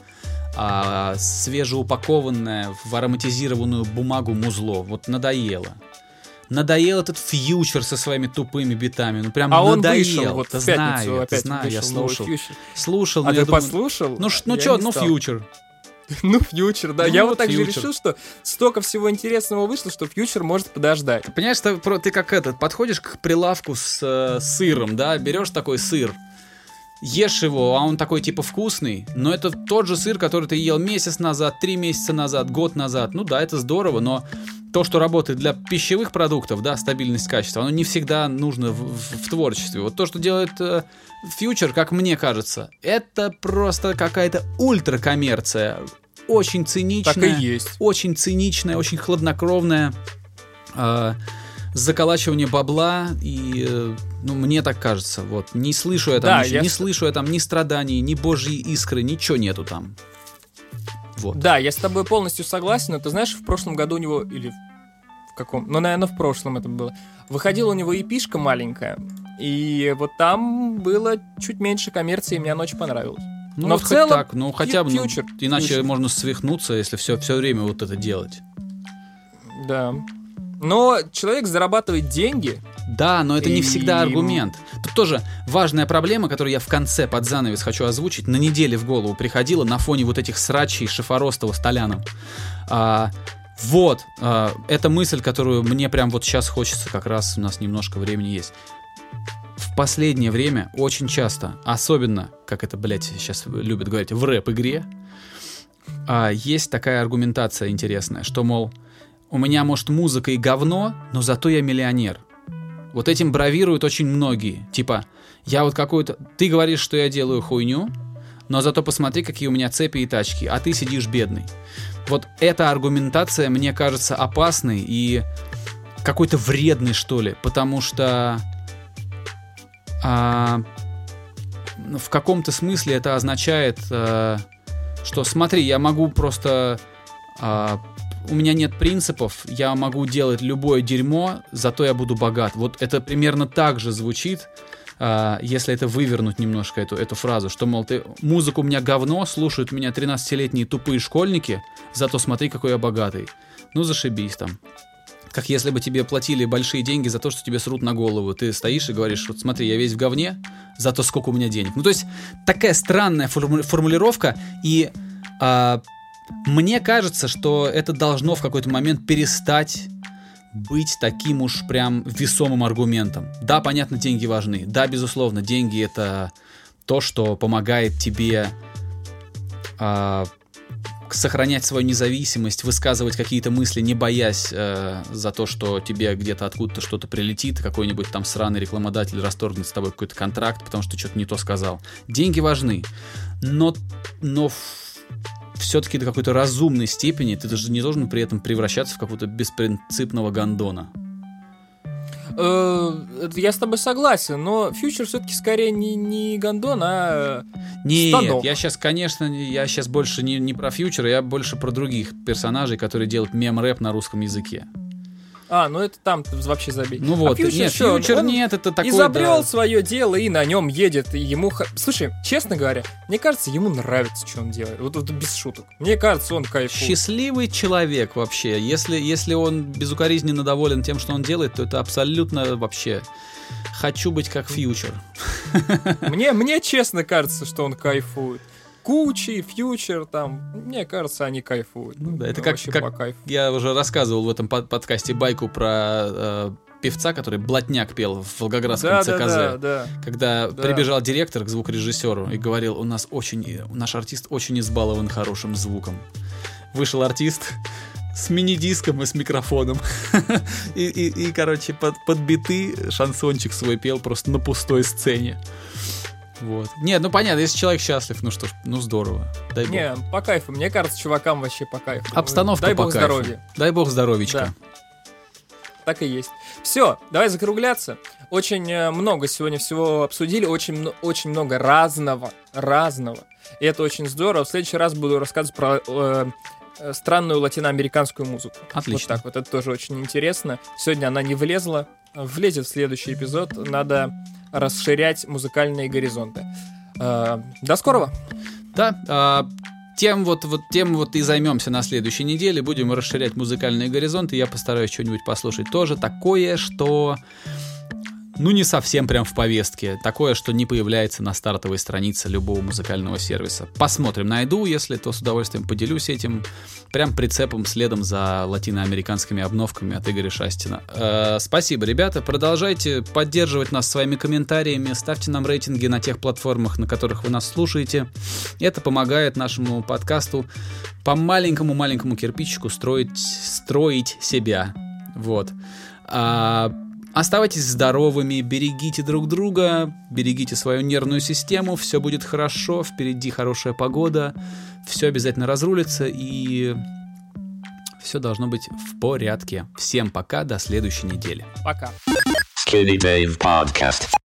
а, свежеупакованное в ароматизированную бумагу музло. Вот надоело. Надоел этот фьючер со своими тупыми битами. Ну прям А он надоел. вышел вот в пятницу знаю, опять знаю, я вышел новый слушал. фьючер. Слушал, А но ты я думаю, послушал? Ну, ш- ну Я чё, не ну стал. фьючер. [LAUGHS] Ну, фьючер, да. Ну, Я вот так же фьючер. решил, что столько всего интересного вышло, что фьючер может подождать. Понимаешь, ты, ты как этот, подходишь к прилавку с э, сыром, да, берешь такой сыр, ешь его, а он такой типа вкусный, но это тот же сыр, который ты ел месяц назад, три месяца назад, год назад. Ну да, это здорово, но то, что работает для пищевых продуктов, да, стабильность качества, оно не всегда нужно в, в- в творчестве. Вот то, что делает э, фьючер, как мне кажется, это просто какая-то ультракоммерция, очень циничная Так и есть. очень циничное, очень хладнокровное э, заколачивание бабла и э, ну мне так кажется вот не слышу я там Да, ничего- я не слышу я там ни страданий ни божьей искры ничего нету там вот Да, я с тобой полностью согласен, но ты знаешь, в прошлом году у него, или в каком, ну, наверное, в прошлом это было, выходила у него эпишка маленькая, и вот там было чуть меньше коммерции, и мне она очень понравилась. ну но вот в целом так ну хотя бы ну, иначе фьючер. можно свихнуться если все все время вот это делать Да. Но человек зарабатывает деньги, Да, но это не И- всегда аргумент. Тут тоже важная проблема, которую я в конце под занавес хочу озвучить, на неделе в голову приходила на фоне вот этих срачей Шифоростова с Толяном. А, вот, а, это мысль, которую мне прям вот сейчас хочется, как раз у нас немножко времени есть. В последнее время очень часто, особенно, как это, блядь, сейчас любят говорить, в рэп-игре, а, есть такая аргументация интересная, что, мол, у меня, может, музыка и говно, но зато я миллионер. Вот этим бравируют очень многие. Типа, я вот какой-то... Ты говоришь, что я делаю хуйню, но зато посмотри, какие у меня цепи и тачки, а ты сидишь бедный. Вот эта аргументация мне кажется опасной и какой-то вредной, что ли, потому что а, в каком-то смысле это означает, а, что смотри, я могу просто а, у меня нет принципов, я могу делать любое дерьмо, зато я буду богат. Вот это примерно так же звучит, а, если это вывернуть немножко эту, эту фразу, что, мол, ты, музыка у меня говно, слушают меня 13-летние тупые школьники, зато смотри, какой я богатый. Ну, зашибись там. Как если бы тебе платили большие деньги за то, что тебе срут на голову. Ты стоишь и говоришь, вот смотри, я весь в говне, зато сколько у меня денег. Ну, то есть, такая странная форму- формулировка, и а, мне кажется, что это должно в какой-то момент перестать быть таким уж прям весомым аргументом. Да, понятно, деньги важны. Да, безусловно, деньги это то, что помогает тебе а, сохранять свою независимость, высказывать какие-то мысли, не боясь э, за то, что тебе где-то откуда-то что-то прилетит, какой-нибудь там сраный рекламодатель расторгнет с тобой какой-то контракт, потому что ты что-то не то сказал. Деньги важны, но, но все-таки до какой-то разумной степени ты даже не должен при этом превращаться в какого-то беспринципного гондона. Э, я с тобой согласен, но фьючер все-таки скорее не, не гондон, а... Нет, Станок. я сейчас, конечно, я сейчас больше не, не про фьючера, я больше про других персонажей, которые делают мем-рэп на русском языке. А, ну это там вообще забей. Ну А вот, фьючер нет, чё, фьючер он нет, это такое... изобрел да. свое дело и на нем едет, и ему... Слушай, честно говоря, мне кажется, ему нравится, что он делает. Вот, вот без шуток. Мне кажется, он кайфует. Счастливый человек вообще. Если, если он безукоризненно доволен тем, что он делает, то это абсолютно вообще... Хочу быть как фьючер. [LAUGHS] Мне, мне честно кажется, что он кайфует. Кучи, фьючер там, мне кажется, они кайфуют. Ну да, это как- Вообще как- по кайфу. Я уже рассказывал в этом под- подкасте байку про э, певца, который блатняк пел в Волгоградском Да, ЦКЗ. да, да, да. Когда Да. прибежал директор к звукорежиссеру и говорил, у нас очень, наш артист очень избалован хорошим звуком. Вышел артист с мини-диском и с микрофоном. [LAUGHS] и, и- и, короче, под, под биты шансончик свой пел просто на пустой сцене. Вот. Нет, ну понятно, если человек счастлив, ну что ж, ну здорово. Дай бог. Не, по кайфу. Мне кажется, чувакам вообще по кайфу. Обстановка Дай по бог кайфу. здоровья. Дай бог здоровичка. Да. Так и есть. Все, давай закругляться. Очень э, много сегодня всего обсудили, очень, очень много разного, разного. И это очень здорово. В следующий раз буду рассказывать про э, э, странную латиноамериканскую музыку. Отлично. Вот так вот, это тоже очень интересно. Сегодня она не влезла, влезет в следующий эпизод. Надо расширять музыкальные горизонты. Э, до скорого! Да, а, тем вот, вот, тем вот и займемся на следующей неделе. Будем расширять музыкальные горизонты. Я постараюсь что-нибудь послушать тоже такое, что ну, не совсем прям в повестке. Такое, что не появляется на стартовой странице любого музыкального сервиса. Посмотрим, найду, если то с удовольствием поделюсь этим прям прицепом следом за латиноамериканскими обновками от Игоря Шастина. Э, спасибо, ребята. Продолжайте поддерживать нас своими комментариями, ставьте нам рейтинги на тех платформах, на которых вы нас слушаете. Это помогает нашему подкасту по маленькому-маленькому кирпичику строить, строить себя. Вот. А Оставайтесь здоровыми, берегите друг друга, берегите свою нервную систему, все будет хорошо, впереди хорошая погода, все обязательно разрулится и все должно быть в порядке. Всем пока, до следующей недели. Пока. Skinny Dave Podcast.